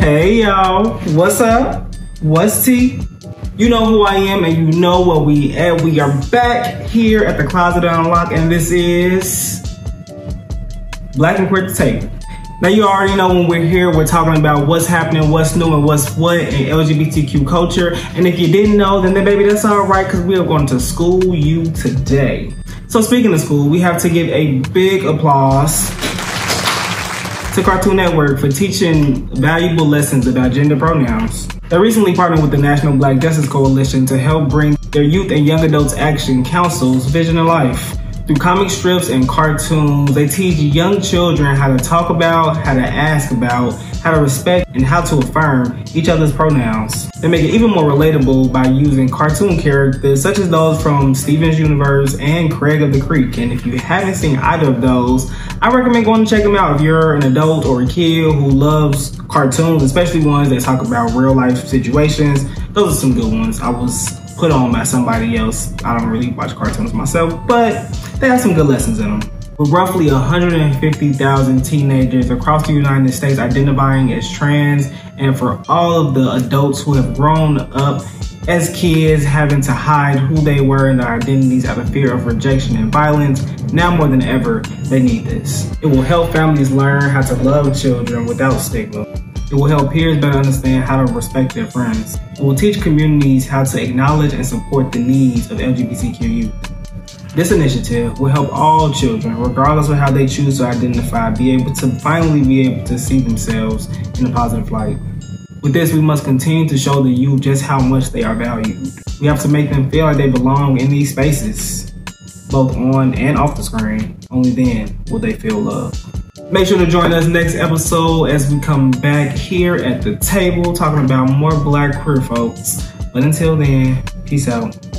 Hey y'all, what's up? What's T? You know who I am and you know what we at. We are back here at the Closet Unlock and this is Black and Queer Tape. Now you already know when we're here, we're talking about what's happening, what's new, and what's what in LGBTQ culture. And if you didn't know, then, then baby, that's all right, because we are going to school you today. So speaking of school, we have to give a big applause to Cartoon Network for teaching valuable lessons about gender pronouns. They recently partnered with the National Black Justice Coalition to help bring their Youth and Young Adults Action Council's vision to life. Through comic strips and cartoons, they teach young children how to talk about, how to ask about, how to respect, and how to affirm each other's pronouns. They make it even more relatable by using cartoon characters such as those from Steven's Universe and Craig of the Creek. And if you haven't seen either of those, I recommend going to check them out if you're an adult or a kid who loves cartoons, especially ones that talk about real life situations. Those are some good ones. I was put on by somebody else. I don't really watch cartoons myself, but they have some good lessons in them. With roughly 150,000 teenagers across the United States identifying as trans, and for all of the adults who have grown up as kids having to hide who they were and their identities out of fear of rejection and violence, now more than ever, they need this. It will help families learn how to love children without stigma. It will help peers better understand how to respect their friends. It will teach communities how to acknowledge and support the needs of LGBTQ youth. This initiative will help all children, regardless of how they choose to identify, be able to finally be able to see themselves in a positive light. With this, we must continue to show the youth just how much they are valued. We have to make them feel like they belong in these spaces, both on and off the screen. Only then will they feel love. Make sure to join us next episode as we come back here at the table talking about more black queer folks. But until then, peace out.